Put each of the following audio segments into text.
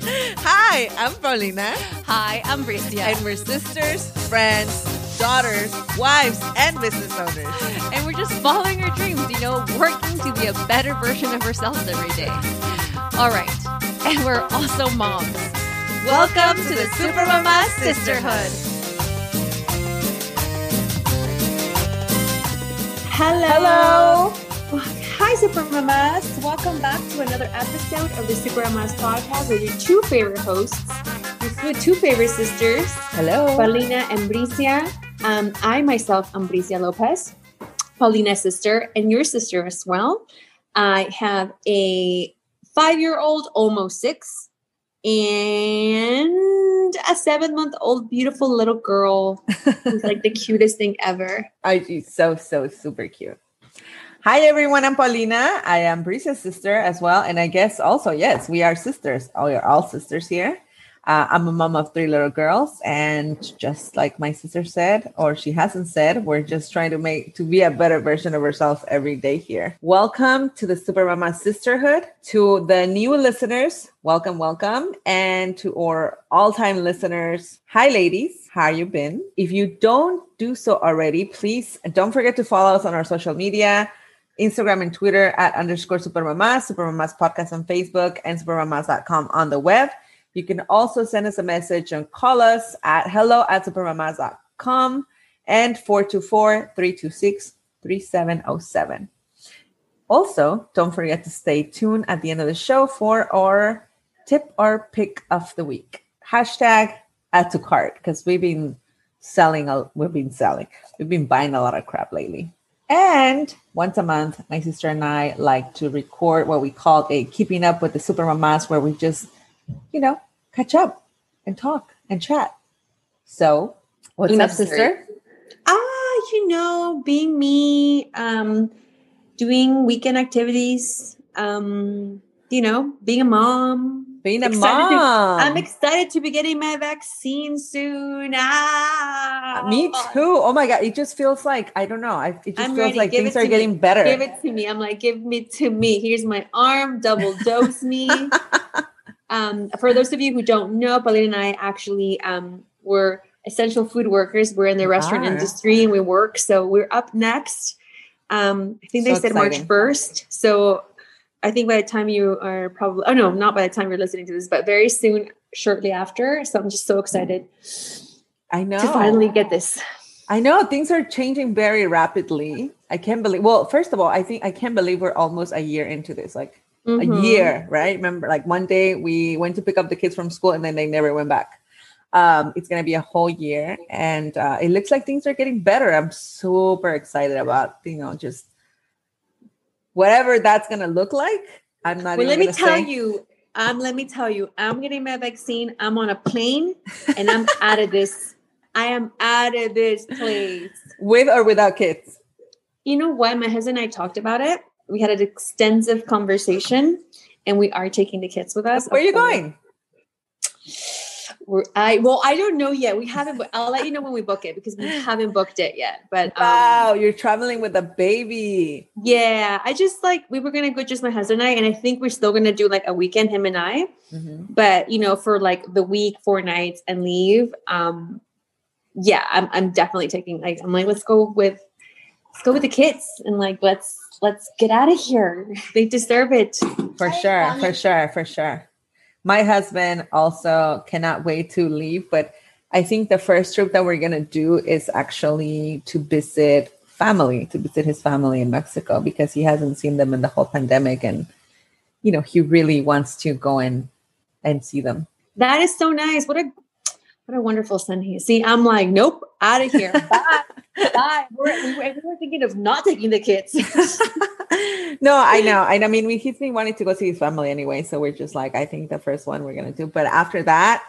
Hi, I'm Paulina. Hi, I'm Bricia. And we're sisters, friends, daughters, wives, and business owners. And we're just following our dreams, you know, working to be a better version of ourselves every day. All right. And we're also moms. Welcome to the Super Mama Sisterhood. Hello. Hi, Super Mamas. Welcome back to another episode of the Super Mamas podcast with your two favorite hosts, your two favorite sisters. Hello. Paulina and Bricia. Um, I myself am Bricia Lopez, Paulina's sister, and your sister as well. I have a five year old, almost six, and a seven month old beautiful little girl who's like the cutest thing ever. Oh, she's so, so super cute. Hi, everyone. I'm Paulina. I am Bricia's sister as well. And I guess also, yes, we are sisters. Oh, we are all sisters here. Uh, I'm a mom of three little girls, and just like my sister said, or she hasn't said, we're just trying to make to be a better version of ourselves every day here. Welcome to the Super Mama Sisterhood. To the new listeners, welcome, welcome, and to our all-time listeners, hi, ladies. How you been? If you don't do so already, please don't forget to follow us on our social media. Instagram and Twitter at underscore supermamas, supermamas podcast on Facebook, and supermamas.com on the web. You can also send us a message and call us at hello at supermamas.com and 424-326-3707. Also, don't forget to stay tuned at the end of the show for our tip or pick of the week. Hashtag add to cart because we've been selling, a, we've been selling, we've been buying a lot of crap lately. And once a month, my sister and I like to record what we call a keeping up with the super mamas, where we just, you know, catch up and talk and chat. So, what's up, sister? Ah, you know, being me, um, doing weekend activities, um, you know, being a mom, being a excited mom. To, I'm excited to be getting my vaccine soon. Ah, me too. Oh my god, it just feels like I don't know. I, it just I'm feels ready. like give things are me. getting better. Give it to me. I'm like, give me to me. Here's my arm. Double dose me. um, for those of you who don't know, Paulina and I actually um, were essential food workers. We're in the restaurant industry and we work. So we're up next. Um, I think they so said exciting. March 1st. So I think by the time you are probably, oh no, not by the time you're listening to this, but very soon, shortly after. So I'm just so excited. I know. To finally get this. I know things are changing very rapidly. I can't believe, well, first of all, I think I can't believe we're almost a year into this. Like mm-hmm. a year, right? Remember, like one day we went to pick up the kids from school and then they never went back. Um, it's going to be a whole year and uh, it looks like things are getting better. I'm super excited about, you know, just whatever that's going to look like. I'm not. Well, let me tell say. you. Um, let me tell you. I'm getting my vaccine. I'm on a plane, and I'm out of this. I am out of this place. With or without kids. You know what? My husband and I talked about it. We had an extensive conversation, and we are taking the kids with us. Where are you going? We're, I well, I don't know yet. We haven't. I'll let you know when we book it because we haven't booked it yet. But um, wow, you're traveling with a baby. Yeah, I just like we were gonna go just my husband and I, and I think we're still gonna do like a weekend him and I. Mm-hmm. But you know, for like the week, four nights, and leave. Um, yeah, I'm I'm definitely taking like I'm like let's go with let's go with the kids and like let's let's get out of here. They deserve it. For sure, for sure, for sure my husband also cannot wait to leave but i think the first trip that we're going to do is actually to visit family to visit his family in mexico because he hasn't seen them in the whole pandemic and you know he really wants to go in and see them. That is so nice. What a what a wonderful son he is. See i'm like nope out of here. Bye. Bye. We're, we were thinking of not taking the kids no, I know. I, I mean, we, he's been wanting to go see his family anyway. So we're just like, I think the first one we're going to do. But after that,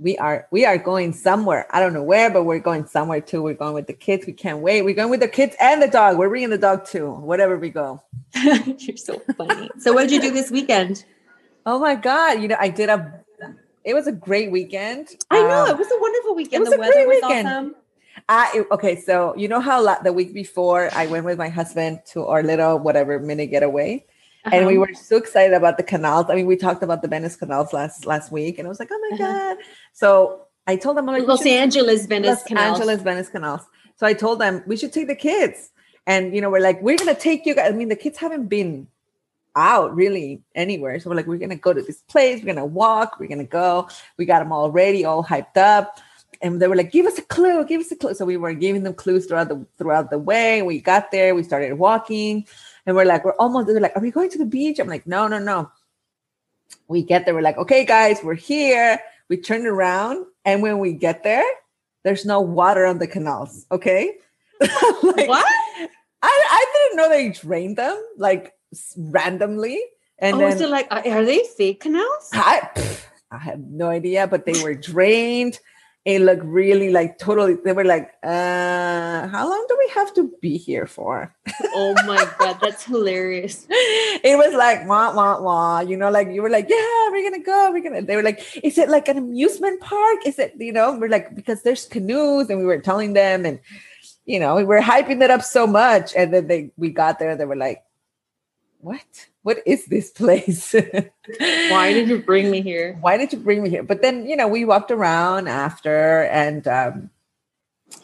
we are we are going somewhere. I don't know where, but we're going somewhere too. We're going with the kids. We can't wait. We're going with the kids and the dog. We're bringing the dog too. Whatever we go. You're so funny. so what did you do this weekend? Oh my god! You know, I did a. It was a great weekend. I know um, it was a wonderful weekend. the weather was weekend. awesome. I okay, so you know how la- the week before I went with my husband to our little whatever mini getaway, and we Uh-huh. were so excited about the canals. I mean, we talked about the Venice canals last last week, and I was like, "Oh my Uh-huh. god!" So I told them, like, Los Angeles, Venice Los Canal. Angeles Venice canals." So I told them we should take the kids, and you know, we're like, "We're gonna take you guys." I mean, the kids haven't been out really anywhere, so we're like, "We're gonna go to this place. We're gonna walk. We're gonna go." We got them all ready, all hyped up. And they were like, "Give us a clue, give us a clue." So we were giving them clues throughout the throughout the way. We got there, we started walking, and we're like, "We're almost." They're like, "Are we going to the beach?" I'm like, "No, no, no." We get there, we're like, "Okay, guys, we're here." We turn around, and when we get there, there's no water on the canals. Okay, Like, what? I I didn't know they drained them like randomly, and oh, then so like, are they fake canals? I, I have no idea, but they were drained. It looked really like totally. They were like, uh, "How long do we have to be here for?" oh my god, that's hilarious. it was like wah wah wah. You know, like you were like, "Yeah, we're gonna go. We're gonna." They were like, "Is it like an amusement park? Is it?" You know, we're like because there's canoes, and we were telling them, and you know, we were hyping it up so much, and then they we got there, they were like, "What? What is this place?" Why did you bring me here? why did you bring me here? But then, you know, we walked around after and um,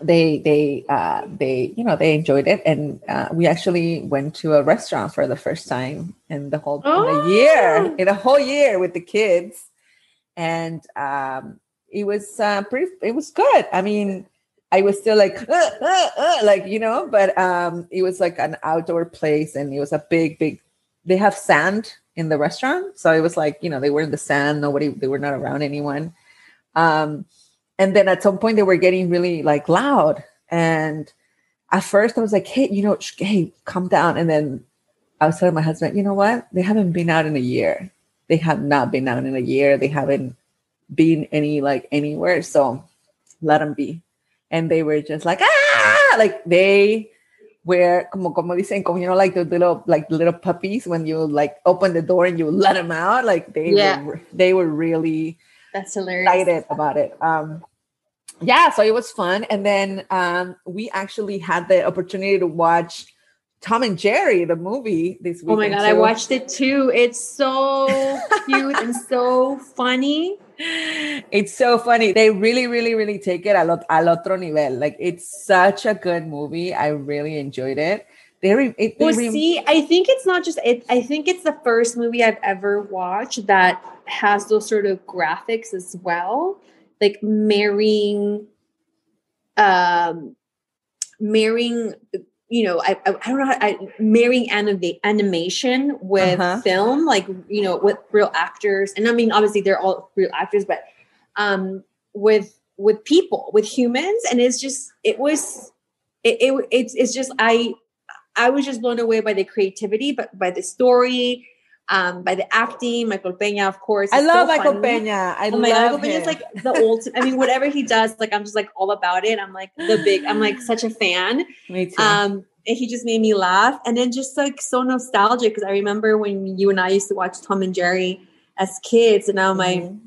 they, they, uh, they, you know, they enjoyed it. And uh, we actually went to a restaurant for the first time in the whole in a year, Oh. in a whole year with the kids. And um, it was uh, pretty, it was good. I mean, I was still like, "Uh, uh, uh," like, you know, but um, it was like an outdoor place and it was a big, big, they have sand in the restaurant. So it was like, you know, they were in the sand, nobody, they were not around anyone. Um, and then at some point they were getting really like loud. And at first I was like, hey, you know, sh- hey, calm down. And then I was telling my husband, you know what? They haven't been out in a year. They have not been out in a year. They haven't been any like anywhere. So let them be. And they were just like, ah, like they were como como dicen, como you know, like the little like little puppies when you like open the door and you let them out. Like they Yeah. were they were really That's hilarious. excited about it. Um, yeah, so it was fun, and then um, we actually had the opportunity to watch Tom and Jerry, the movie, this week. Oh my god, I watched it too. It's so cute and so funny. It's so funny. They really, really, really take it al, ot- al otro nivel. Like it's such a good movie. I really enjoyed it. They, re- it, they Well, re- see, I think it's not just it. I think it's the first movie I've ever watched that has those sort of graphics as well, like marrying, um, marrying. You know, I I, I don't know how I, marrying anima- animation with Uh-huh. film, like you know, with real actors, and I mean, obviously they're all real actors, but um, with with people, with humans, and it's just it was it, it it's it's just I I was just blown away by the creativity, but by the story, um, by the acting. Michael Peña, of course. I love so Michael funny. Peña. I Oh my love god, Michael Peña's him. like the ultimate. I mean, whatever he does, like I'm just like all about it. I'm like the big. I'm like such a fan. Me too. Um, and he just made me laugh, and then just like so nostalgic because I remember when you and I used to watch Tom and Jerry as kids, and now my, Mhm.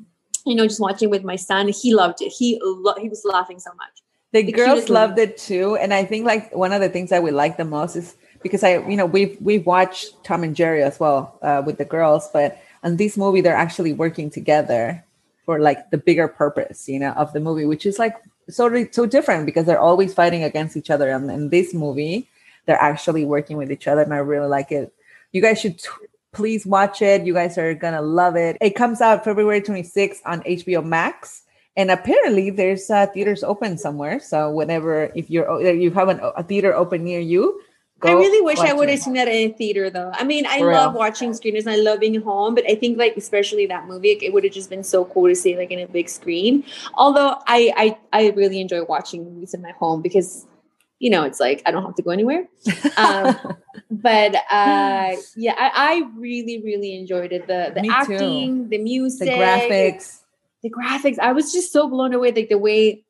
You know, just watching with my son, he loved it. He lo- he was laughing so much. the the girls loved it too and i think like one of the things that we like the most is because i you know we've we've watched tom and jerry as well uh, with the girls but on this movie they're actually working together for like the bigger purpose you know of the movie which is like so so different because they're always fighting against each other and in this movie they're actually working with each other and i really like it you guys should t- please watch it you guys are gonna love it it comes out february 26th on hbo max and apparently there's uh, theaters open somewhere so whenever if you're if you have an, a theater open near you I really wish I would have seen that in a theater though. I mean, I For love real. watching screeners and I love being home, but I think like especially that movie, it would have just been so cool to see like in a big screen. Although I I, I really enjoy watching movies in my home because you know it's like I don't have to go anywhere. Um, but uh yeah, I, I really, really enjoyed it. The the Me acting, the the music, the graphics. the graphics. I was just so blown away, like the way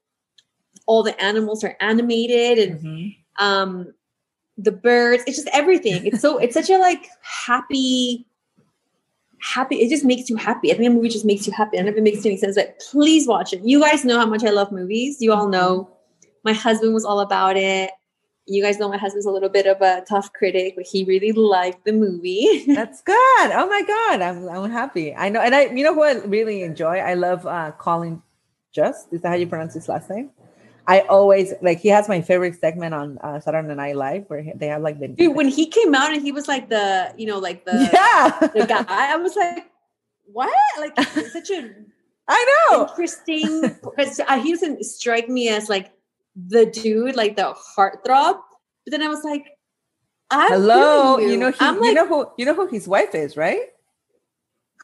all the animals are animated and Mhm. um the birds. It's just everything. It's so it's such a like happy happy it just makes you happy. I think a movie just makes you happy. I don't know if it makes any sense but please watch it. You guys know how much i love movies. You all know my husband was all about it You guys know my husband's a little bit of a tough critic, but he really liked the movie. That's good. Oh my god, I'm I'm happy. I know, and I you know who I really enjoy. I love uh Colin. Jost is that how you pronounce his last name? I always like he has my favorite segment on uh, Saturday Night Live where he- they have like the Dude, when he came out and he was like the, you know, like the yeah, the guy, I was like, what? Like such a I know. interesting uh, he doesn't strike me as like the dude, like the heartthrob. But then I was like, I'm Hello, feeling you know he, I'm you like, know who you know who his wife is, right?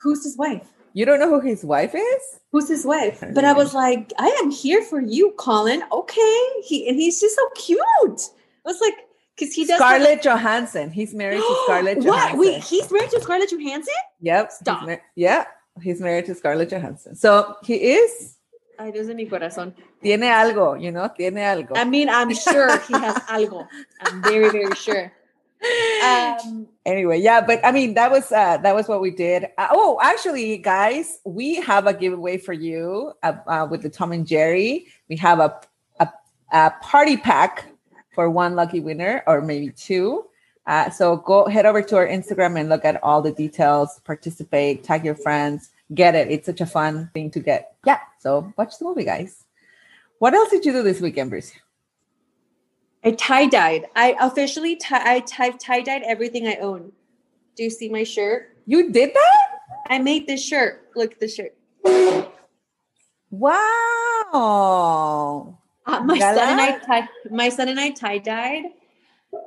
who's his wife? You don't know who his wife is? Who's his wife? But I was like, I am here for you, Colin. Okay, he and he's just so cute. I was like, because he does Scarlett Johansson. He's married to Scarlett what? Johansson. Wait, he's married to Scarlett Johansson? Yep. he's Stop. mar- yeah, he's married to Scarlett Johansson. So he is Ay, Dios de mi corazón. tiene algo, you know, tiene algo. I mean, I'm sure he has algo. I'm very, very sure. Um, anyway, yeah, but I mean that was uh that was what we did. Uh, oh, actually, guys, we have a giveaway for you uh, uh, with the Tom and Jerry. We have a, a a party pack for one lucky winner, or maybe two. Uh, so go head over to our Instagram and look at all the details. Participate, tag your friends, get it. It's such a fun thing to get. Yeah. So watch the movie, guys. What else did you do this weekend, Bruce? I tie dyed. I officially tie. I tie dyed everything I own. Do you see my shirt? You did that? I made this shirt. Look at the shirt. Wow. Uh, my son and I Gala? tie. My son and I tie dyed,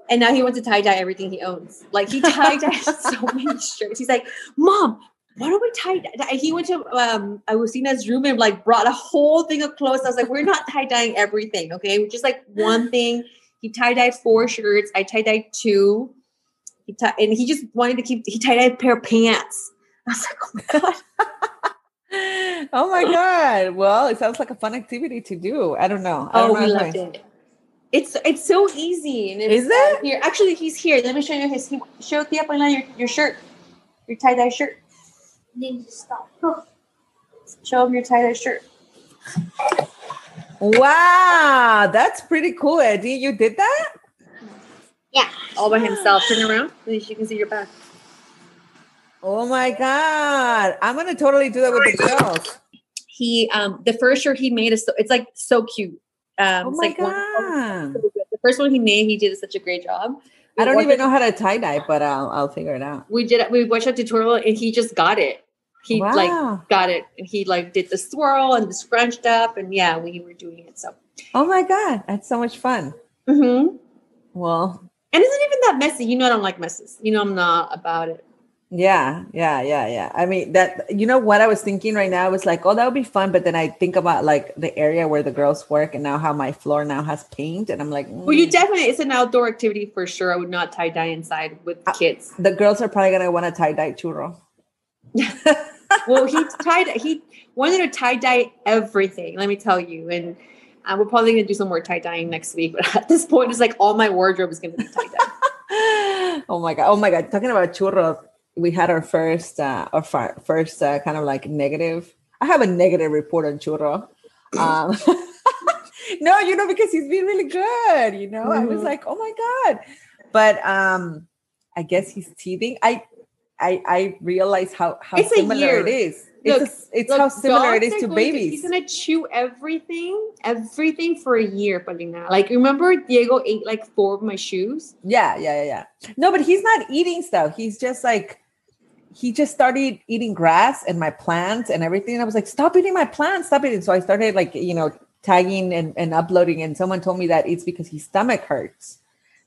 and now he wants to tie dye everything he owns. Like he tie dyed so many shirts. He's like, "Mom, why don't we tie dye?" He went to um Agustina's room and like brought a whole thing of clothes. I was like, "We're not tie dyeing everything, okay? We're just like one thing." He tie dyed four shirts. I tie dyed two. He tie, and he just wanted to keep. He tie dyed a pair of pants. I was like, "Oh my god!" oh my god. Well, it sounds like a fun activity to do. I don't know. I Oh, don't know we loved I- it. It's it's so easy. And it's, Is it? uh, here? Actually, he's here. Let me show you his. He, show Tia Paulina your, your shirt, your tie dye shirt. Need to stop. Show him your tie dye shirt. Wow, that's pretty cool, Eddie. You did that? Yeah. all by himself. Turn around, At least you can see your back. Oh my god. I'm gonna totally do that with the girls. He um the first shirt he made is so it's like so cute. Um, Oh it's my like one- god. the first one he made, he did such a great job. I don't even know how to tie-dye, but I'll I'll figure it out. We did. We watched a tutorial, and he just got it. He like got it, and he like did the swirl and the scrunched up, and yeah, we were doing it. So, Oh my god, that's so much fun. mm-hmm. Well, and it's not even that messy. You know, I don't like messes. You know, I'm not about it. Yeah, yeah, yeah, yeah. I mean, that you know what I was thinking right now was like, oh, that would be fun. But then I think about like the area where the girls work and now how my floor now has paint, and I'm like, Well, you mm. definitely it's an outdoor activity for sure. I would not tie dye inside with Uh, kids. the girls are probably gonna want to tie dye churro. Well, he tied he wanted to tie dye everything. Let me tell you, and uh, we're probably gonna do some more tie dyeing next week. But at this point, it's like all my wardrobe is gonna be tie dye. oh my god! Oh my god! Talking about churro, we had our first, uh, our fir- first uh, kind of like negative. I have a negative report on churro. Um, no, you know, because he's been really good. You know, I was Mhm. like, oh my god! But um, I guess he's teething. I, I, I realize how how It's similar it is. Look, it's a- it's Look, how similar it is to babies. he's gonna chew everything, everything for a year, Paulina. Like remember, Diego ate like four of my shoes. Yeah, yeah, yeah, yeah. No, but he's not eating stuff. He's just like he just started eating grass and my plants and everything. And I was like, stop eating my plants, stop eating. So I started like, you know, tagging and, and uploading. And someone told me that it's because his stomach hurts.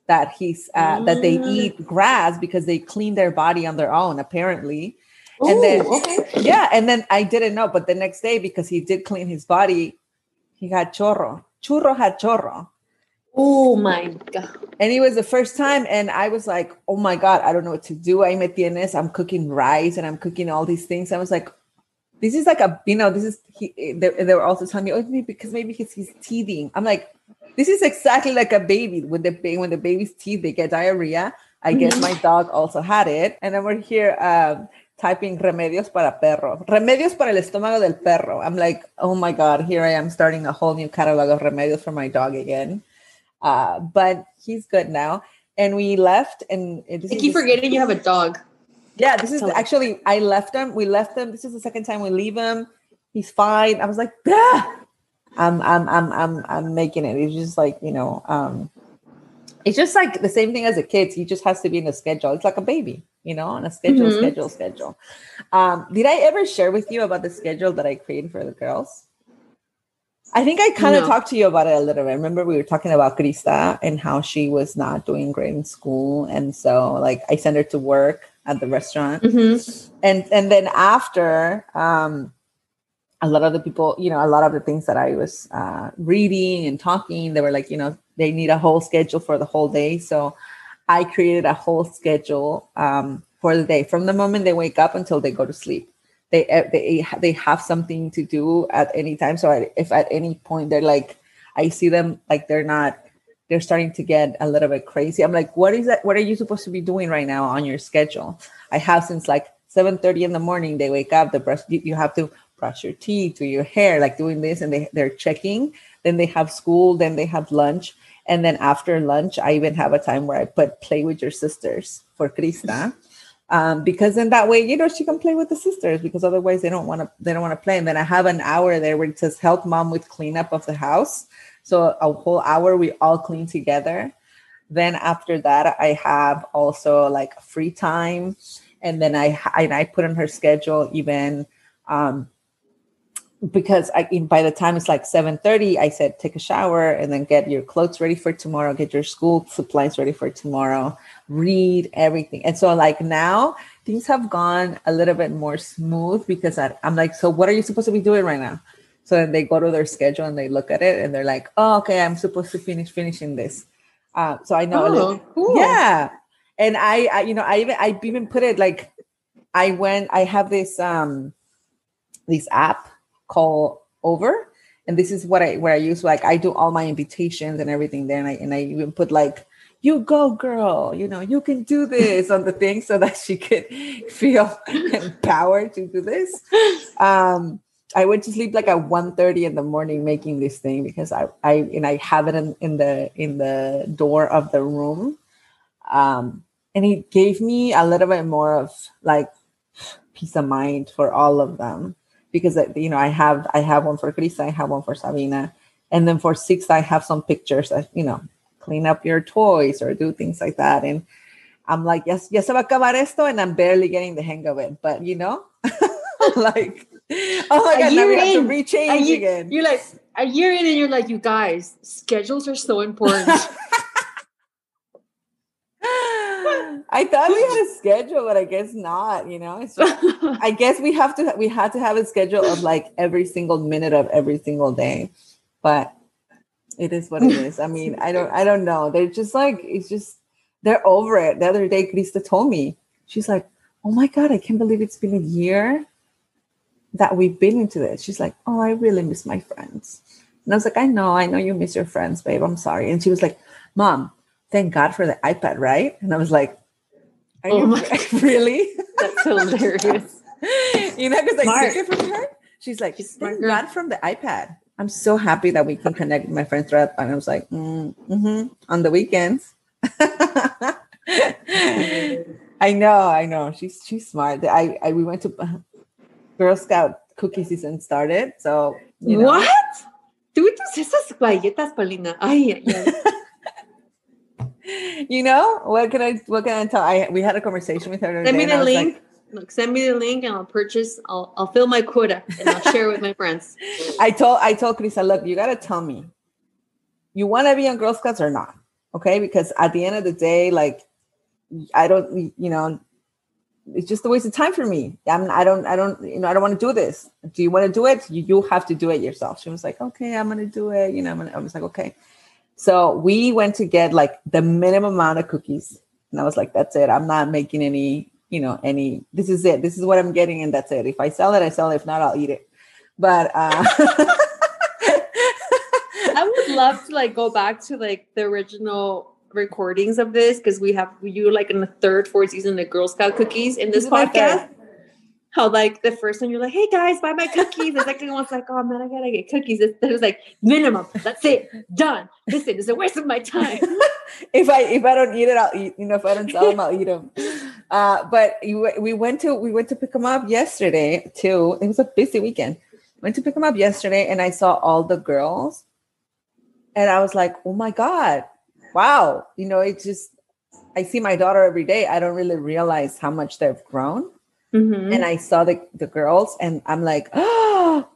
That he's uh, that they Mm. eat grass because they clean their body on their own, apparently. And then- okay. Yeah. And then I didn't know, but the next day, because he did clean his body, he had chorro. Churro had chorro. Oh my god. And it was the first time, and I was like, "Oh my god, I don't know what to do." I me tienes. I'm cooking rice and I'm cooking all these things. I was like, "This is like a, you know, this is." He, they, they were also telling me, "Oh, maybe because maybe he's, he's teething." I'm like, "This is exactly like a baby when the when the baby's teeth they get diarrhea." I guess Mhm. my dog also had it, and then we're here um, typing remedios para perro, remedios para el estómago del perro. I'm like, "Oh my god, here I am starting a whole new catalog of remedios for my dog again." Uh, but he's good now. And we left, and I keep forgetting you have a dog. yeah, this is actually I left him. We left him. This is the second time we leave him. He's fine. I was like! I'm I'm I'm I'm I'm making it. It's just like, you know, um it's just like the same thing as a kid. He just has to be in a schedule. It's like a baby, you know, on a schedule, Mhm. schedule, schedule. Um, did I ever share with you about the schedule that I created for the girls? I think I kind of No. talked to you about it a little bit. Remember, we were talking about Krista and how she was not doing great in school, and so like I sent her to work at the restaurant, Mhm. and and then after, um, a lot of the people, you know, a lot of the things that I was uh, reading and talking, they were like, you know, they need a whole schedule for the whole day. So I created a whole schedule um, for the day from the moment they wake up until they go to sleep. They eh, they they have something to do at any time. So if at any point they're like, I see them like they're not, they're starting to get a little bit crazy. I'm like, what is that? What are you supposed to be doing right now on your schedule? I have since like 7:30 in the morning. They wake up. The brush. You, you have to brush your teeth, do your hair, like doing this, and they they're checking. Then they have school. Then they have lunch. And then after lunch, I even have a time where I put play with your sisters for Krista. Um, because then that way, you know, she can play with the sisters because otherwise they don't want to they don't want to play. And then I have an hour there where it says help mom with cleanup of the house. So a whole hour we all clean together. Then after that, I have also like free time. And then I and I put on her schedule even um because I in by the time it's like 7:30, I said take a shower and then get your clothes ready for tomorrow, get your school supplies ready for tomorrow, read everything. And so like now things have gone a little bit more smooth because I, I'm like, so what are you supposed to be doing right now? So then they go to their schedule and they look at it and they're like, oh, okay, I'm supposed to finish finishing this. Uh, so I know a little, Oh, cool. yeah. And I, I, you know, I even I even put it like I went, I have this um this app called Over. And this is what I where I use like I do all my invitations and everything there. And I and I even put like you go girl, you know, you can do this on the thing so that she could feel empowered to do this. Um I went to sleep like at 1.30 in the morning making this thing because I, I and I have it in, in the in the door of the room. Um, and it gave me a little bit more of like peace of mind for all of them because uh, you know I have I have one for Krista, I have one for Sabina, and then for six I have some pictures you know clean up your toys or do things like that. And I'm like, yes, yes, se va a acabar esto, and I'm barely getting the hang of it. But you know, like, oh my A god, now we have to rechange A again. You're like a year in, and you're like, you guys, schedules are so important. I thought we had a schedule, but I guess not. You know, it's just, I guess we have to we had to have a schedule of like every single minute of every single day, but it is what it is. I mean, I don't I don't know. They're just like it's just they're over it. The other day, Krista told me she's like, "Oh my god, I can't believe it's been a year that we've been into this." She's like, "Oh, I really miss my friends," and I was like, "I know, I know you miss your friends, babe. I'm sorry." And she was like, "Mom, thank God for the iPad, right?" And I was like, "Are Oh you my- really?" That's hilarious. you know, because I took it from her. She's like, She's thank. God from the iPad. I'm so happy that we can connect with my friends through that. And I was like, mm, hmm on the weekends. I know, I know. She's she's smart. I, I we went to Girl Scout cookie season started. So you know, What? Tus esas galletas, Paulina. Ay, ay, you know what can I what can I tell? I we had a conversation with her. Send me the link. like- Look, send me the link, and I'll purchase. I'll I'll fill my quota, and I'll share with my friends. I told I told Krista, look, you gotta tell me, you want to be on Girl Scouts or not? Okay, because at the end of the day, like, I don't, you know, it's just a waste of time for me. I'm, I don't, I don't, you know, I don't want to do this. Do you want to do it? You, you have to do it yourself. She was like, okay, I'm gonna do it. You know, I'm gonna, I was like, okay. So we went to get like the minimum amount of cookies, and I was like, that's it. I'm not making any, you know, any. This is it. This is what I'm getting, and that's it. If I sell it, I sell it. If not, I'll eat it. But uh, I would love to like go back to like the original recordings of this because we have you like in the third, fourth season of Girl Scout cookies in this podcast. How like the first one you're like, hey guys, buy my cookies. The second one's like, oh man, I gotta get cookies. It was like minimum. That's it. Done. Listen, it's a waste of my time. if I if I don't eat it, I'll eat. You know, if I don't sell them, I'll eat them. Uh, but we went to we went to pick them up yesterday too. It was a busy weekend. Went to pick them up yesterday, and I saw all the girls, and I was like, oh my god, wow! You know, it just I see my daughter every day. I don't really realize how much they've grown. Mhm. And I saw the, the girls and I'm like, oh,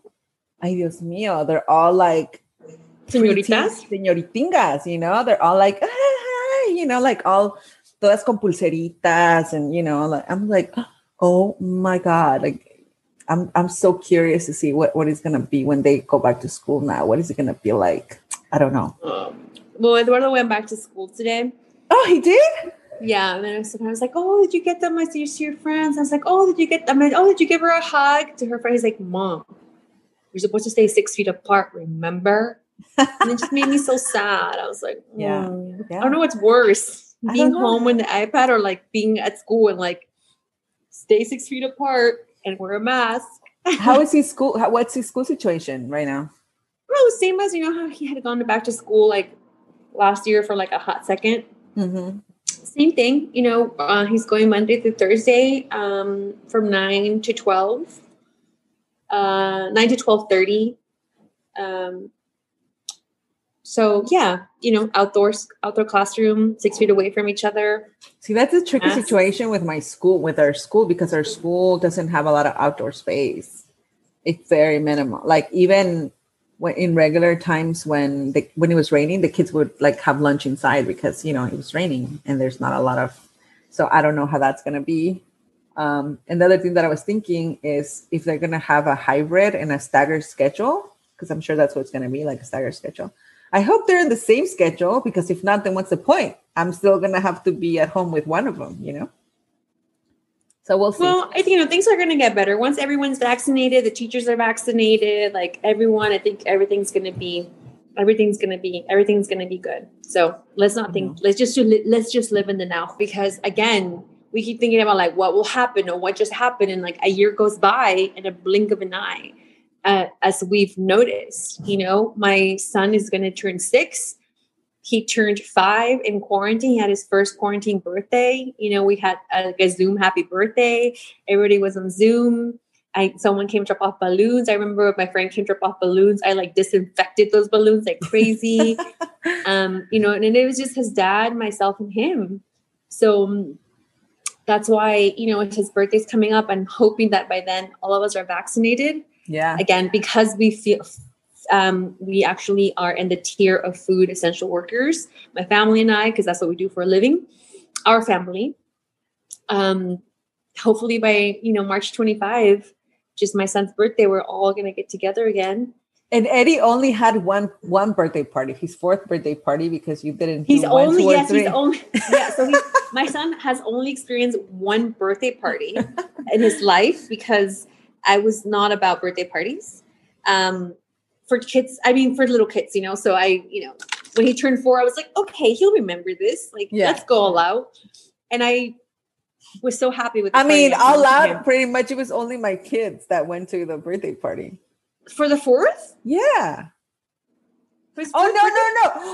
ay Dios mío, they're all like Señoritas? señoritingas, you know, they're all like, "Ay," you know, like all todas con pulseritas and you know, like I'm like, oh my God, like I'm I'm so curious to see what, what it's gonna be when they go back to school now. What is it gonna be like? I don't know. Um, well, Eduardo went back to school today. Oh, he did? Yeah, and then I was, like, "Oh, did you get them? I see you see your friends." I was like, "Oh, did you get them? Oh, did you give her a hug?" To her friend, he's like, "Mom, you're supposed to stay six feet apart. Remember?" And it just made me so sad. I was like, Yeah, "Mm." yeah. I don't know what's worse: being home with the iPad or like being at school and like stay six feet apart and wear a mask. How is his school? How, what's his school situation right now? Well, same as you know how he had gone back to school like last year for like a hot second. Mm-hmm. Same thing, you know. Uh, he's going Monday through Thursday, um, from nine to twelve, uh, nine to twelve thirty. Um, so yeah, you know, outdoors, outdoor classroom, six feet away from each other. See, that's a tricky situation with my school, with our school, because our school doesn't have a lot of outdoor space. It's very minimal. Like even when in regular times when the when it was raining, the kids would like have lunch inside because you know it was raining and there's not a lot of. So I don't know how that's gonna be. Um, and the other thing that I was thinking is if they're gonna have a hybrid and a staggered schedule, because I'm sure that's what it's gonna be, like a staggered schedule. I hope they're in the same schedule because if not, then what's the point? I'm still gonna have to be at home with one of them, you know. So we'll see. Well, I think you know things are going to get better once everyone's vaccinated. The teachers are vaccinated. Like everyone, I think everything's going to be, everything's going to be, everything's going to be good. So let's not think. Let's just do, let's just live in the now because again, we keep thinking about like what will happen or what just happened, and like a year goes by in a blink of an eye. Uh, as we've noticed, you know, my son is going to turn six he turned five in quarantine. He had his first quarantine birthday. You know, we had a, like a Zoom happy birthday. Everybody was on Zoom. I someone came drop off balloons. I remember my friend came drop off balloons. I like disinfected those balloons like crazy. um, you know, and it was just his dad, myself, and him. So um, that's why you know his birthday's coming up. I'm hoping that by then all of us are vaccinated yeah. again because we feel um, we actually are in the tier of food essential workers my family and i because that's what we do for a living our family. Um, hopefully by you know march 25 just my son's birthday we're all going to get together again. And Eddie only had one one birthday party, his fourth birthday party, because you didn't. he's one, only two, yes he's only yeah so he, my son has only experienced one birthday party in his life because i was not about birthday parties. Um for kids i mean for little kids you know so i you know when he turned four i was like okay he'll remember this like Yeah. let's go all out and i was so happy with the I mean, all out. him. Pretty much, it was only my kids that went to the birthday party. for the fourth Yeah. Oh no no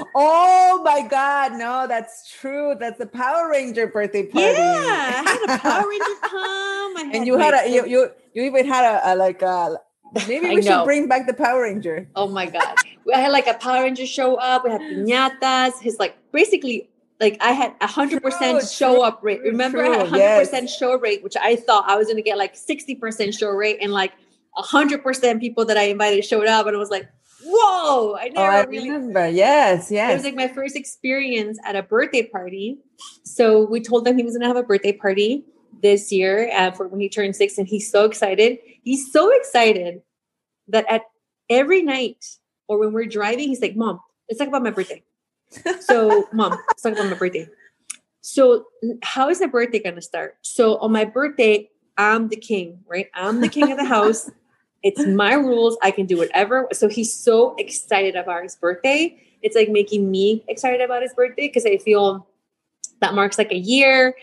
no! Oh my God! No, that's true. That's the Power Ranger birthday party. yeah i had a power ranger come I and you had a you, you you even had a, a like a maybe we should bring back the Power Ranger. Oh my god. We had like a Power Ranger show up. We had piñatas. His like basically like I had a hundred percent show true, up rate. true, Remember I had a true, hundred percent show rate, which I thought I was gonna get like 60% show rate and like a hundred percent people that I invited showed up and I was like, whoa, I Oh, never I really remember. Yes, yes. it was like my first experience at a birthday party. So we told them he was going to have a birthday party this year uh, for when he turned six, and he's so excited. He's so excited that at every night or when we're driving, he's like, "Mom, let's talk about my birthday." So, mom, let's talk about my birthday. So, how is my birthday going to start? So, on my birthday, I'm the king, right? I'm the king of the house. It's my rules. I can do whatever. So he's so excited about his birthday. It's like making me excited about his birthday because I feel that marks like a year.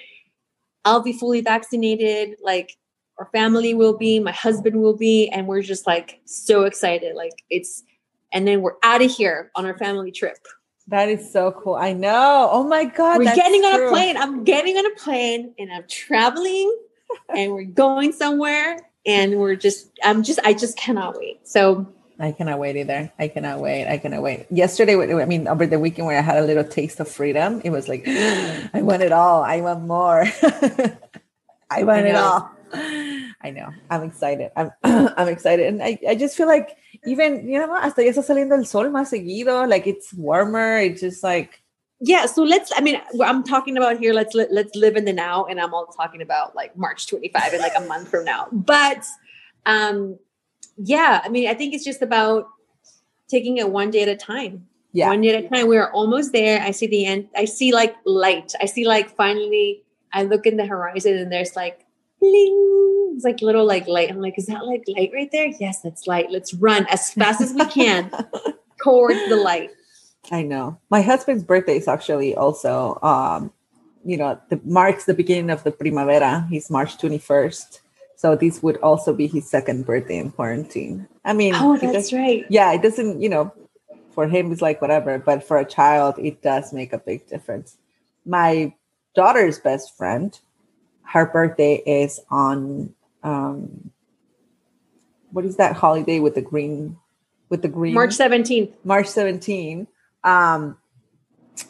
I'll be fully vaccinated. Like our family will be, my husband will be, and we're just like so excited. Like it's, and then we're out of here on our family trip. That is so cool. I know. Oh my God. we're getting on a plane. I'm getting on a plane and I'm traveling and we're going somewhere and we're just, I'm just, I just cannot wait. So I cannot wait either. I cannot wait. I cannot wait. Yesterday, I mean, over the weekend where I had a little taste of freedom, it was like, I want it all. I want more. I want it all. I know. I'm excited. I'm I'm excited. And I, I just feel like even, you know, hasta ya está saliendo el sol más seguido. Like it's warmer. It's just like, yeah so let's i mean i'm talking about here let's let, let's live in the now and i'm all talking about like march 25 in like a month from now but um yeah i mean i think it's just about taking it one day at a time. Yeah. one day at a time. We're almost there. I see the end. I see like light. I see like finally i look in the horizon and there's like bling, it's like little like light. I'm like is that like light right there? Yes that's light. Let's run as fast as we can towards the light. I know. My husband's birthday is actually also, um, you know, the marks the beginning of the primavera. He's March 21st. So this would also be his second birthday in quarantine. I mean, oh that's right yeah, it doesn't, you know, for him it's like whatever, but for a child, it does make a big difference. My daughter's best friend, her birthday is on um what is that holiday with the green with the green march 17th March 17. Um,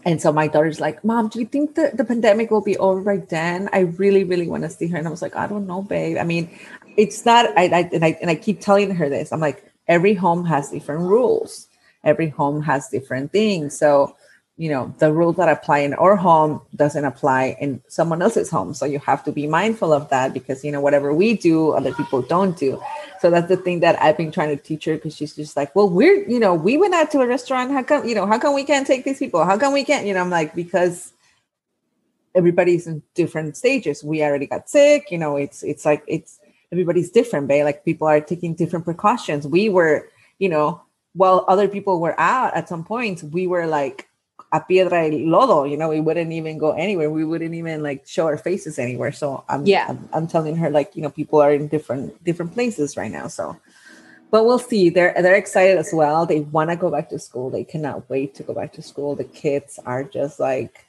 and so my daughter's like, Mom, do you think that the pandemic will be over by then? I really, really want to see her. And I was like, I don't know, babe. I mean, it's not, I, I, and I, and I keep telling her this. I'm like, every home has different rules, every home has different things. So, you know, the rules that apply in our home doesn't apply in someone else's home. So you have to be mindful of that because, you know, whatever we do, other people don't do. So that's the thing that I've been trying to teach her because she's just like, well, we're, you know, we went out to a restaurant. How come, you know, how come we can't take these people? How come we can't? You know, I'm like, because everybody's in different stages. We already got sick, you know, it's it's like it's everybody's different, babe. Like people are taking different precautions. We were, you know, while other people were out at some point, we were like a piedra y lodo, you know, we wouldn't even go anywhere. We wouldn't even like show our faces anywhere. So I'm Yeah. I'm, I'm telling her like, you know, people are in different different places right now. So but we'll see. They're they're excited as well. They want to go back to school. They cannot wait to go back to school. The kids are just like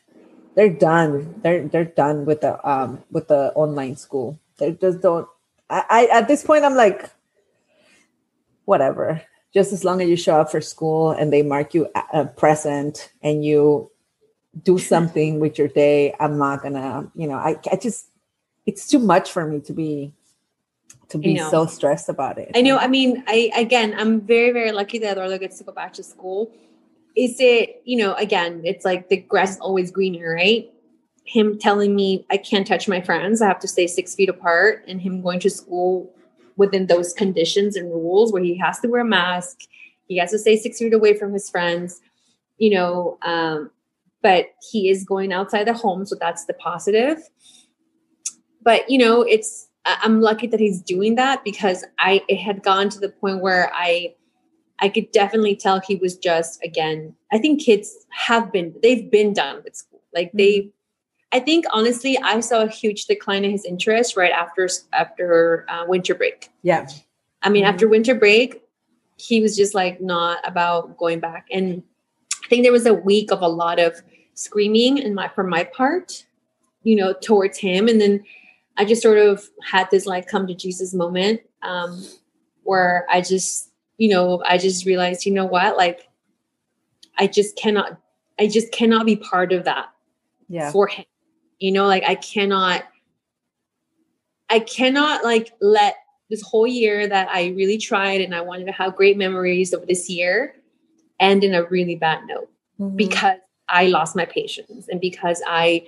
they're done. They're they're done with the um with the online school. They just don't. I, I at this point I'm like, whatever. Just as long as you show up for school and they mark you a- present and you do something with your day, I'm not gonna. You know, I I just it's too much for me to be to be so stressed about it. I know. I mean, I again, I'm very, very lucky that Eduardo gets to go back to school. Is it, you know, again, it's like the grass is always greener, right? Him telling me I can't touch my friends, I have to stay six feet apart, and him going to school within those conditions and rules where he has to wear a mask, he has to stay six feet away from his friends, you know. Um, but he is going outside the home, so that's the positive. But you know, it's I'm lucky that he's doing that because I it had gone to the point where I I could definitely tell he was just again. I think kids have been they've been done with school. Like they, I think honestly, I saw a huge decline in his interest right after after uh, winter break. yeah, I mean, Mhm. after winter break, he was just like not about going back. And I think there was a week of a lot of screaming and my from my part, you know, towards him. And then I just sort of had this like come to Jesus moment um, where I just, you know, I just realized, you know what, like I just cannot, I just cannot be part of that yeah, for him. You know, like I cannot, I cannot like let this whole year that I really tried and I wanted to have great memories of this year end in a really bad note Mhm. because I lost my patience and because I,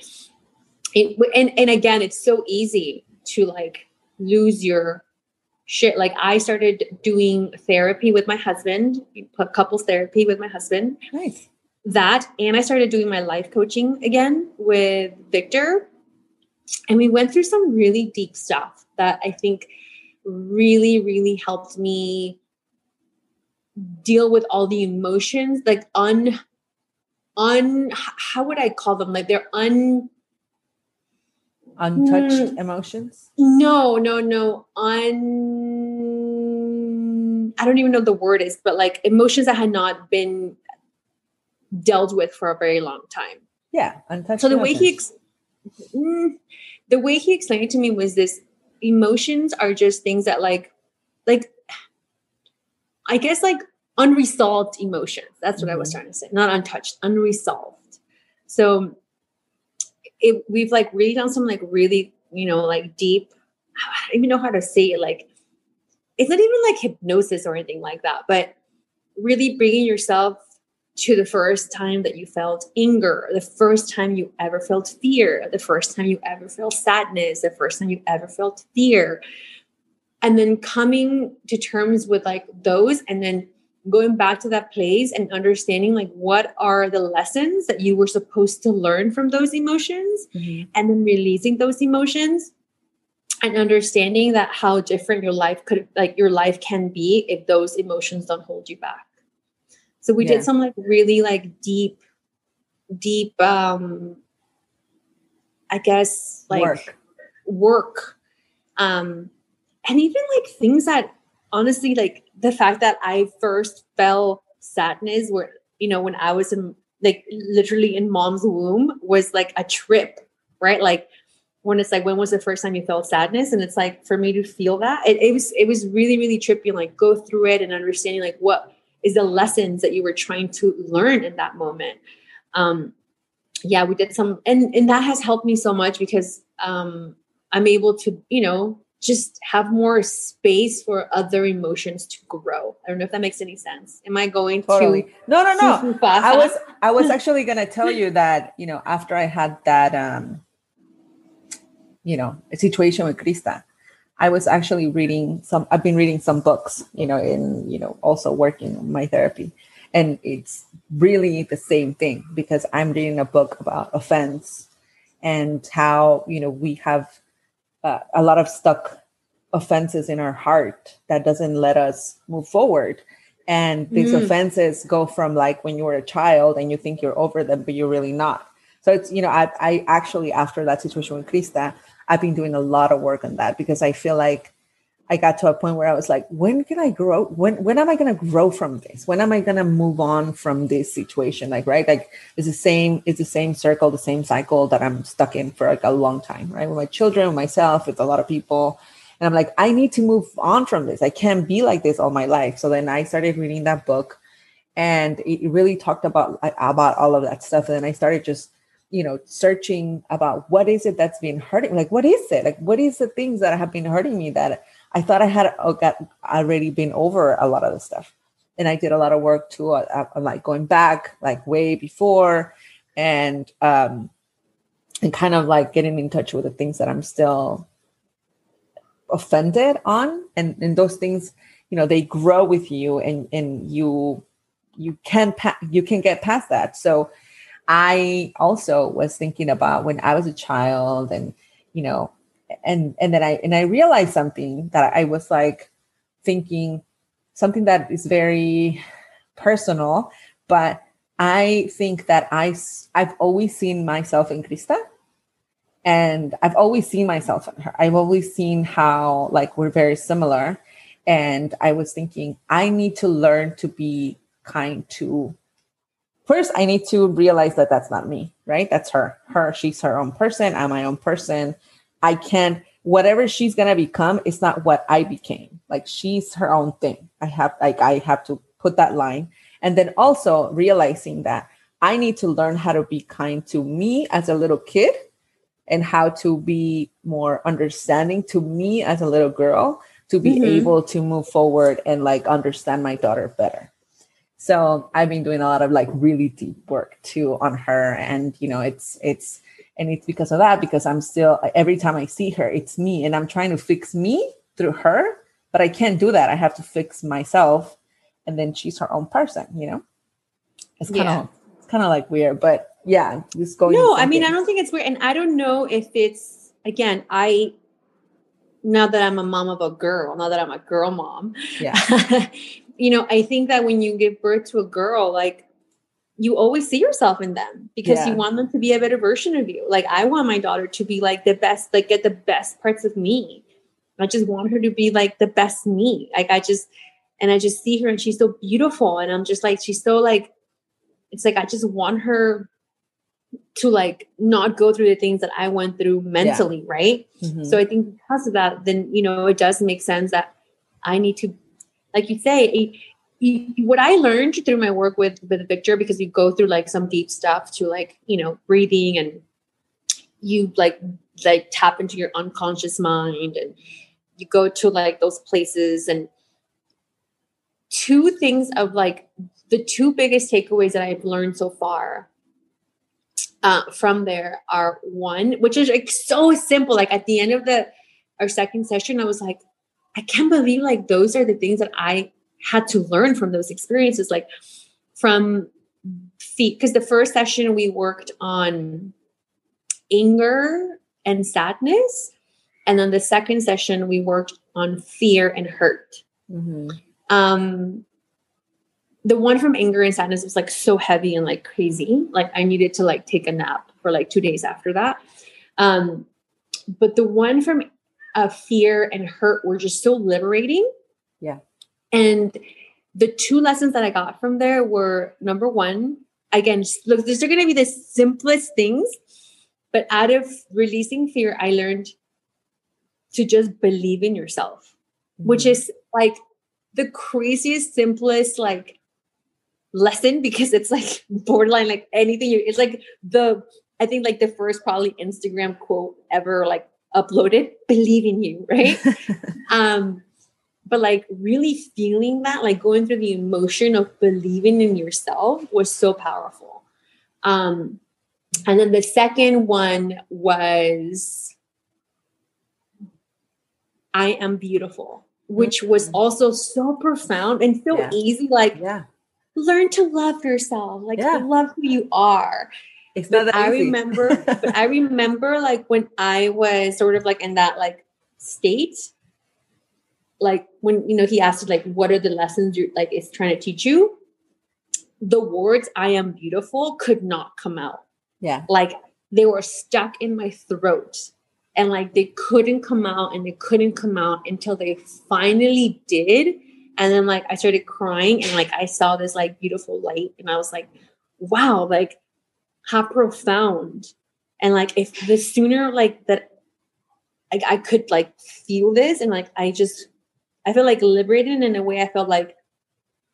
it, and, and again, it's so easy to like lose your shit. Like I started doing therapy with my husband, couples therapy with my husband nice. That and I started doing my life coaching again with Victor. And we went through some really deep stuff that I think really, really helped me deal with all the emotions, like un un how would I call them? Like they're un Untouched mm. emotions. No, no, no. Un I don't even know the word is, but like emotions that had not been dealt with for a very long time. Yeah, untouched. So the way he ex- Mm, the way he explained it to me was this emotions are just things that like like I guess like unresolved emotions. That's what I was Mhm. trying to say. Not untouched, unresolved. So it we've like really done some like really, you know, like deep I don't even know how to say it like it's not even like hypnosis or anything like that, but really bringing yourself to the first time that you felt anger, the first time you ever felt fear, the first time you ever felt sadness, the first time you ever felt fear. And then coming to terms with like those and then going back to that place and understanding like what are the lessons that you were supposed to learn from those emotions Mhm. and then releasing those emotions and understanding that how different your life could like your life can be if those emotions don't hold you back so we Yeah. did some like really like deep deep um i guess like work. work um and even like things that honestly like the fact that i first felt sadness where you know when i was in like literally in mom's womb was like a trip right like when it's like when was the first time you felt sadness and it's like for me to feel that it, it was it was really really trippy and like go through it and understanding like what is the lessons that you were trying to learn in that moment um yeah we did some and and that has helped me so much because um i'm able to you know just have more space for other emotions to grow i don't know if that makes any sense am i going Totally. to No, no, no. I was I was actually gonna tell you that you know after I had that um you know situation with Krista, I was actually reading some. I've been reading some books, you know, in you know also working on my therapy, and it's really the same thing because I'm reading a book about offense and how you know we have uh, a lot of stuck offenses in our heart that doesn't let us move forward and these Mm. offenses go from like when you were a child and you think you're over them but you're really not so it's you know i, I actually after that situation with krista i've been doing a lot of work on that because i feel like i got to a point where i was like when can i grow when when am i to grow from this when am i to move on from this situation like right like it's the same it's the same circle the same cycle that i'm stuck in for like a long time right with my children with myself with a lot of people and I'm like, I need to move on from this. I can't be like this all my life. So then I started reading that book, and it really talked about about all of that stuff. And then I started just, you know, searching about what is it that's been hurting. Like, what is it? Like, what is the things that have been hurting me that I thought I had oh, got already been over a lot of the stuff. And I did a lot of work too, uh, uh, like going back, like way before, and um, and kind of like getting in touch with the things that I'm still offended on and and those things you know they grow with you and and you you can pa- you can get past that so i also was thinking about when i was a child and you know and and then i and i realized something that i was like thinking something that is very personal but i think that I I've always seen myself in krista and I've always seen myself in her. I've always seen how like we're very similar. And I was thinking, I need to learn to be kind to. First, I need to realize that that's not me, right? That's her. Her, she's her own person. I'm my own person. I can't. Whatever she's gonna become, it's not what I became. Like she's her own thing. I have like I have to put that line, and then also realizing that I need to learn how to be kind to me as a little kid and how to be more understanding to me as a little girl to be Mhm. able to move forward and like understand my daughter better. So I've been doing a lot of like really deep work too on her and you know it's it's and it's because of that because I'm still every time I see her it's me and I'm trying to fix me through her but I can't do that I have to fix myself and then she's her own person you know it's kind Yeah. of it's kind of like weird but yeah just going no i mean i don't think it's weird and i don't know if it's again i now that i'm a mom of a girl now that i'm a girl mom Yeah. you know i think that when you give birth to a girl like you always see yourself in them because Yeah. you want them to be a better version of you. Like I want my daughter to be like the best, like get the best parts of me. I just want her to be like the best me. Like I just and I just see her and she's so beautiful and I'm just like she's so like it's like I just want her to like not go through the things that I went through mentally, right? Mhm. So I think because of that, then you know it does make sense that I need to, like you say, it- you- what I learned through my work with with Victor, because you go through like some deep stuff to like you know breathing and you like like tap into your unconscious mind and you go to like those places and two things of like the two biggest takeaways that I've learned so far uh, from there are one, which is like so simple. Like at the end of the our second session, I was like, I can't believe like those are the things that I had to learn from those experiences, like from feet. Because the first session we worked on anger and sadness, and then the second session we worked on fear and hurt Mhm. um the one from anger and sadness was like so heavy and like crazy like i needed to like take a nap for like two days after that um but the one from uh, fear and hurt were just so liberating Yeah. and the two lessons that i got from there were number one again look these are going to be the simplest things but out of releasing fear i learned to just believe in yourself which is like the craziest, simplest like lesson because it's like borderline like anything you it's like the I think like the first probably Instagram quote ever like uploaded, believe in you, right? um but like really feeling that, like going through the emotion of believing in yourself was so powerful. Um and then the second one was I am beautiful, which was Mhm. also so profound and so Yeah. easy. Like, yeah, learn to love yourself, like, Yeah. love who you are. It's not that I easy. remember, but I remember like when I was sort of like in that like state, like when you know he asked like, what are the lessons you like is trying to teach you? The words "I am beautiful" could not come out yeah, like they were stuck in my throat and like they couldn't come out and they couldn't come out until they finally did and then like i started crying and like i saw this like beautiful light and i was like wow like how profound and like if the sooner like that I, I could like feel this and like i just i feel like liberated in a way i felt like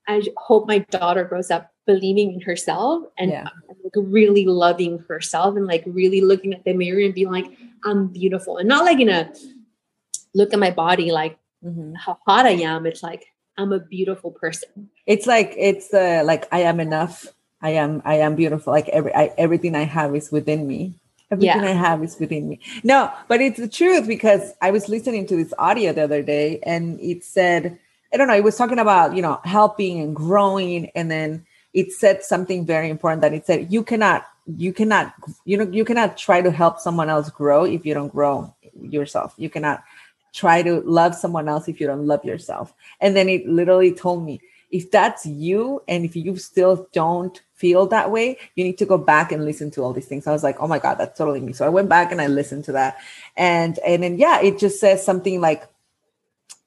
i hope my daughter grows up believing in herself and yeah, like really loving herself and like really looking at the mirror and being like, I'm beautiful. And not like in a look at my body like Mhm. how hot I am. It's like I'm a beautiful person. It's like it's uh, like I am enough. I am I am beautiful. Like every I, everything I have is within me. Everything Yeah. I have is within me. No, but it's the truth because I was listening to this audio the other day and it said, I don't know, it was talking about, you know, helping and growing. And then it said something very important that it said, you cannot, you cannot, you know, you cannot try to help someone else grow if you don't grow yourself. You cannot try to love someone else if you don't love yourself. And then it literally told me, if that's you and if you still don't feel that way, you need to go back and listen to all these things. I was like, oh my God, that's totally me. So I went back and I listened to that. And and then yeah, it just says something like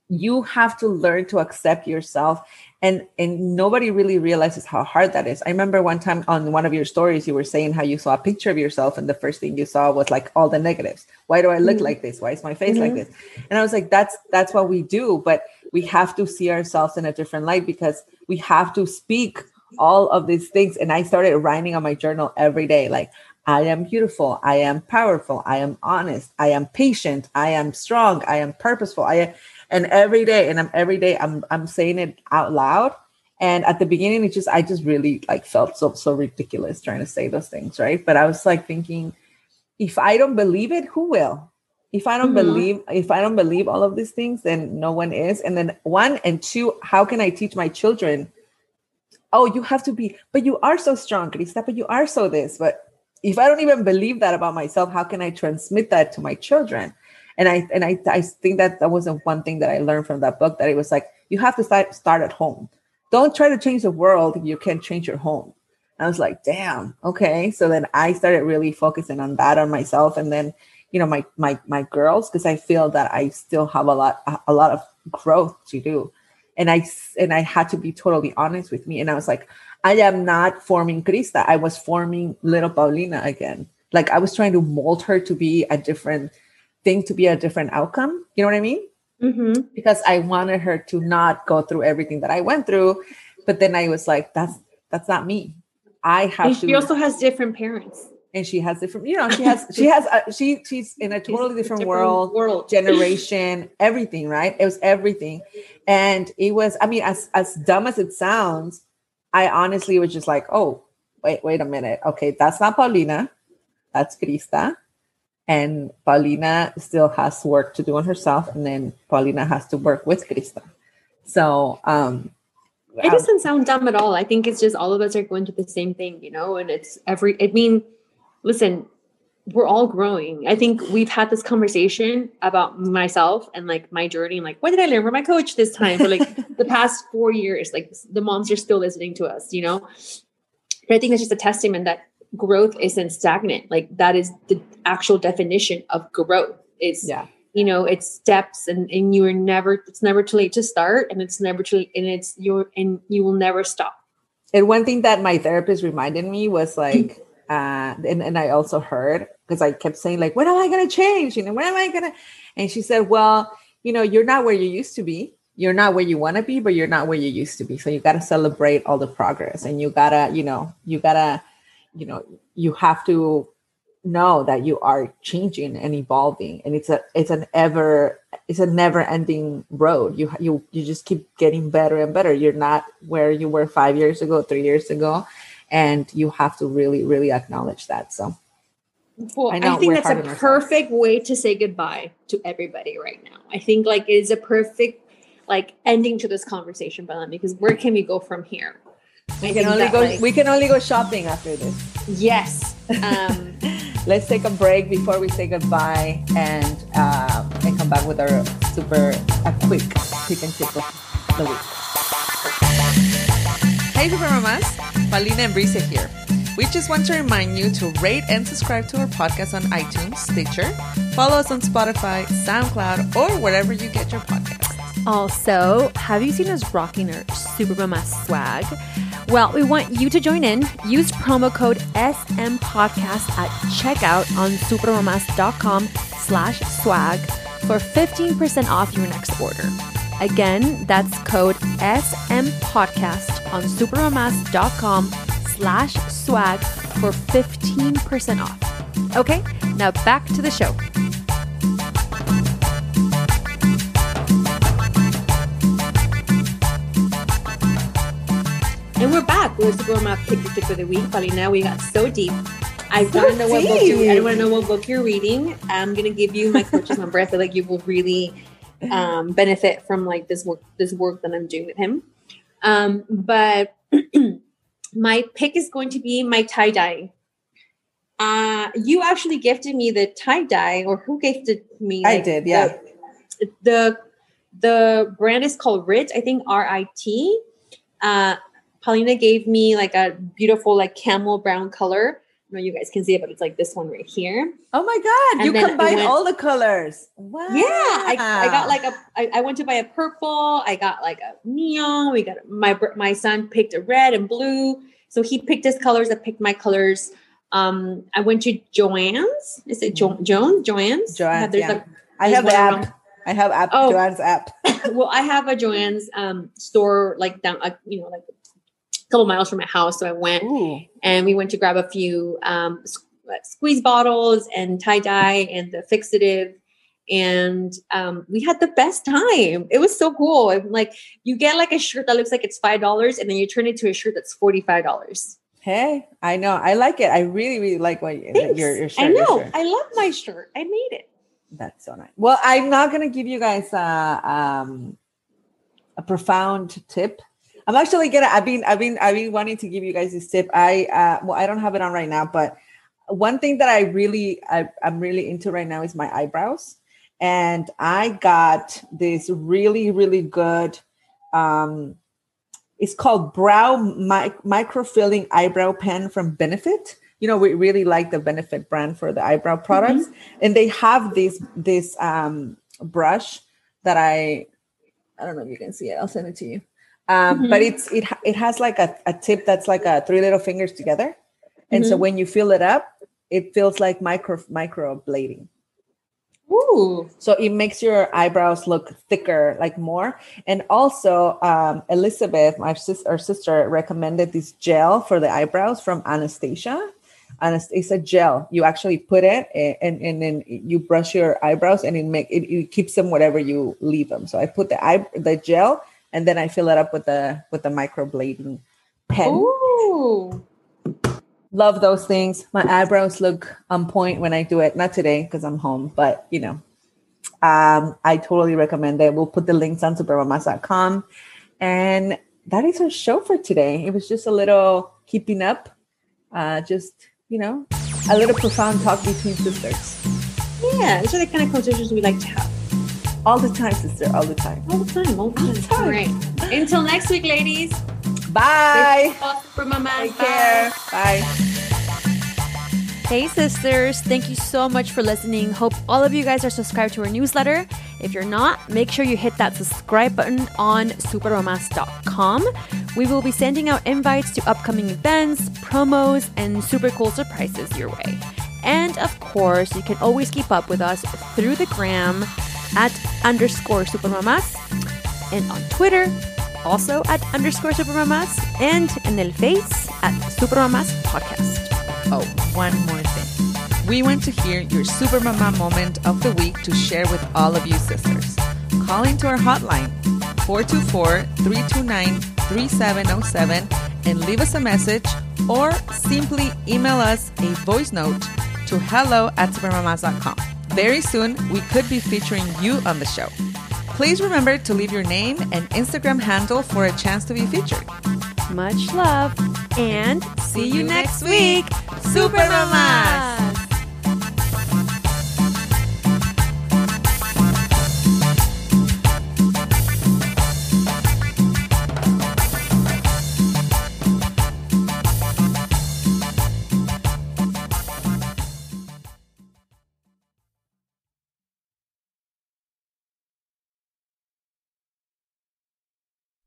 you have to learn to accept yourself and and nobody really realizes how hard that is i remember one time on one of your stories you were saying how you saw a picture of yourself and the first thing you saw was like all the negatives why do i look Mhm. like this why is my face like Mhm. this and i was like that's that's what we do but we have to see ourselves in a different light because we have to speak all of these things and i started writing on my journal every day like I am beautiful. I am powerful. I am honest. I am patient. I am strong. I am purposeful. I am, and every day, and I'm every day, I'm I'm saying it out loud. And at the beginning, it just I just really like felt so so ridiculous trying to say those things, right? But I was like thinking, if I don't believe it, who will? If I don't Mhm. believe, if I don't believe all of these things, then no one is. And then one and two, how can I teach my children? Oh, you have to be, but you are so strong, Krista, but you are so this. But if I don't even believe that about myself, how can I transmit that to my children? And I and I, I think that that wasn't one thing that I learned from that book that it was like you have to start start at home. Don't try to change the world if you can't change your home. I was like, damn, okay. So then I started really focusing on that on myself, and then you know my my my girls because I feel that I still have a lot a lot of growth to do, and I and I had to be totally honest with me, and I was like, I am not forming Krista. I was forming little Paulina again. Like I was trying to mold her to be a different thing, to be a different outcome. You know what I mean? Mm-hmm. Because I wanted her to not go through everything that I went through, but then I was like, that's that's not me I have And to. she also has different parents. And she has different. You know, she has she has a, she she's in a totally different, world, World. generation, everything. Right? It was everything, and it was. I mean, as as dumb as it sounds, I honestly was just like, oh, wait, wait a minute. Okay, that's not Paulina. That's Krista. And Paulina still has work to do on herself, and then Paulina has to work with Krista. So, um, It doesn't sound dumb at all. I think it's just all of us are going through the same thing, you know, and it's every, I mean, listen, we're all growing. I think we've had this conversation about myself and like my journey and like, what did I learn from my coach this time for like the past four years? Like the moms are still listening to us, you know? But I think it's just a testament that growth isn't stagnant. Like that is the actual definition of growth. It's yeah, you know it's steps and and you are never it's never too late to start and it's never too and it's your and you will never stop And one thing that my therapist reminded me was like, uh, and, and I also heard because I kept saying, like, when am I going to change? You know, when am I going to? And she said, well, you know, you're not where you used to be. You're not where you want to be, but you're not where you used to be. So you got to celebrate all the progress and you got to, you know, you got to, you know, you have to know that you are changing and evolving and it's a it's an ever it's a never ending road you you you just keep getting better and better you're not where you were 5 years ago 3 years ago and you have to really really acknowledge that. So well I i, think that's a on ourselves. perfect way to say goodbye to everybody right now. I think like it is a perfect like ending to this conversation Belen, because where can we go from here? We I can only that, go like- we can only go shopping after this. Yes um let's take a break before we say goodbye and uh, and come back with our super a quick pick and tip of the week. Hey Super Mamas, Paulina and Bricia here. We just want to remind you to rate and subscribe to our podcast on iTunes, Stitcher, follow us on Spotify, SoundCloud, or wherever you get your podcasts. Also, have you seen us rocking our Super Mama swag? Well, we want you to join in. Use promo code SM Podcast at checkout on supermamas.com slash swag for 15% off your next order. Again, that's code SM Podcast on supermamas.com slash swag for 15% off. Okay, now back to the show. and we're back with the Super Mama pick the tip of the week Paulina we got so deep I So want to know what book you, I want to know what book you're reading. I'm gonna give you my coach's number. I feel like you will really um, benefit from like this work this work that I'm doing with him. Um, but my pick is going to be my tie dye. Uh, you actually gifted me the tie dye, or who gifted me? I like, did, yeah. The, the the brand is called Rit. I think R I T. Uh, Paulina gave me like a beautiful like camel brown color. Know you guys can see it, but it's like this one right here. Oh my God, And you combined went- all the colors. Wow. Yeah, I, I got like a. I, I went to buy a purple. I got like a neon. We got my my son picked a red and blue. So he picked his colors. I picked my colors. Um, I went to Joanne's. Is it jo- Joan? Joanne's. Joanne's, There's yeah. I have the app. around- I have app. Oh. Joanne's app. well, I have a Joanne's um store like down, uh, you know, like couple miles from my house. So I went Ooh. and we went to grab a few um, squeeze bottles and tie dye and the fixative and um, we had the best time it was so cool I'm like you get like a shirt that looks like it's five dollars and then you turn it to a shirt that's $45 Hey, I know. I like it. I really, really like what you, your, your shirt. i know shirt. i love my shirt i made it That's so nice. Well, I'm not gonna give you guys a, um, a profound tip. I'm actually gonna. I've been, I've been, I've been wanting to give you guys this tip. I uh, well, I don't have it on right now, but one thing that I really, I, I'm really into right now is my eyebrows, and I got this really, really good. Um, It's called Brow Mi- Microfilling Eyebrow Pen from Benefit. You know, we really like the Benefit brand for the eyebrow products, and they have this this um, brush that I I don't know if you can see it. I'll send it to you. Um, But it's it it has like a, a tip that's like a three little fingers together, and so when you fill it up, it feels like micro micro blading. Ooh. So it makes your eyebrows look thicker, like more. And also, um, Elizabeth, my sis- our sister, recommended this gel for the eyebrows from Anastasia. And it's a gel. You actually put it a- and, and then you brush your eyebrows and it make it, it keeps them whatever you leave them. So I put the eye the gel and then I fill it up with the with the microblading pen. Ooh. Love those things. My eyebrows look on point when I do it. Not today because I'm home, but you know, um, I totally recommend it. We'll put the links on supermamas.com. And that is our show for today. It was just a little keeping up, uh, just, you know, a little profound talk between sisters. Yeah, these are the kind of conversations we like to have. All the time, sister, all the time. All the time, all the All time. the time. All right. Until next week, ladies. Bye. For Mama. Take care. Bye. Hey, sisters. Thank you so much for listening. Hope all of you guys are subscribed to our newsletter. If you're not, make sure you hit that subscribe button on supermamas.com. We will be sending out invites to upcoming events, promos, and super cool surprises your way. And of course, you can always keep up with us through the gram at underscore supermamas and on Twitter, also at underscore supermamas, and in el face at supermamas podcast. Oh, one more thing. We want to hear your supermamá moment of the week to share with all of you sisters. Call into our hotline 424-329-3707 and leave us a message or simply email us a voice note to hello at supermamas.com. Very soon, we could be featuring you on the show. Please remember to leave your name and Instagram handle for a chance to be featured. Much love and see you next week, Super Mamas!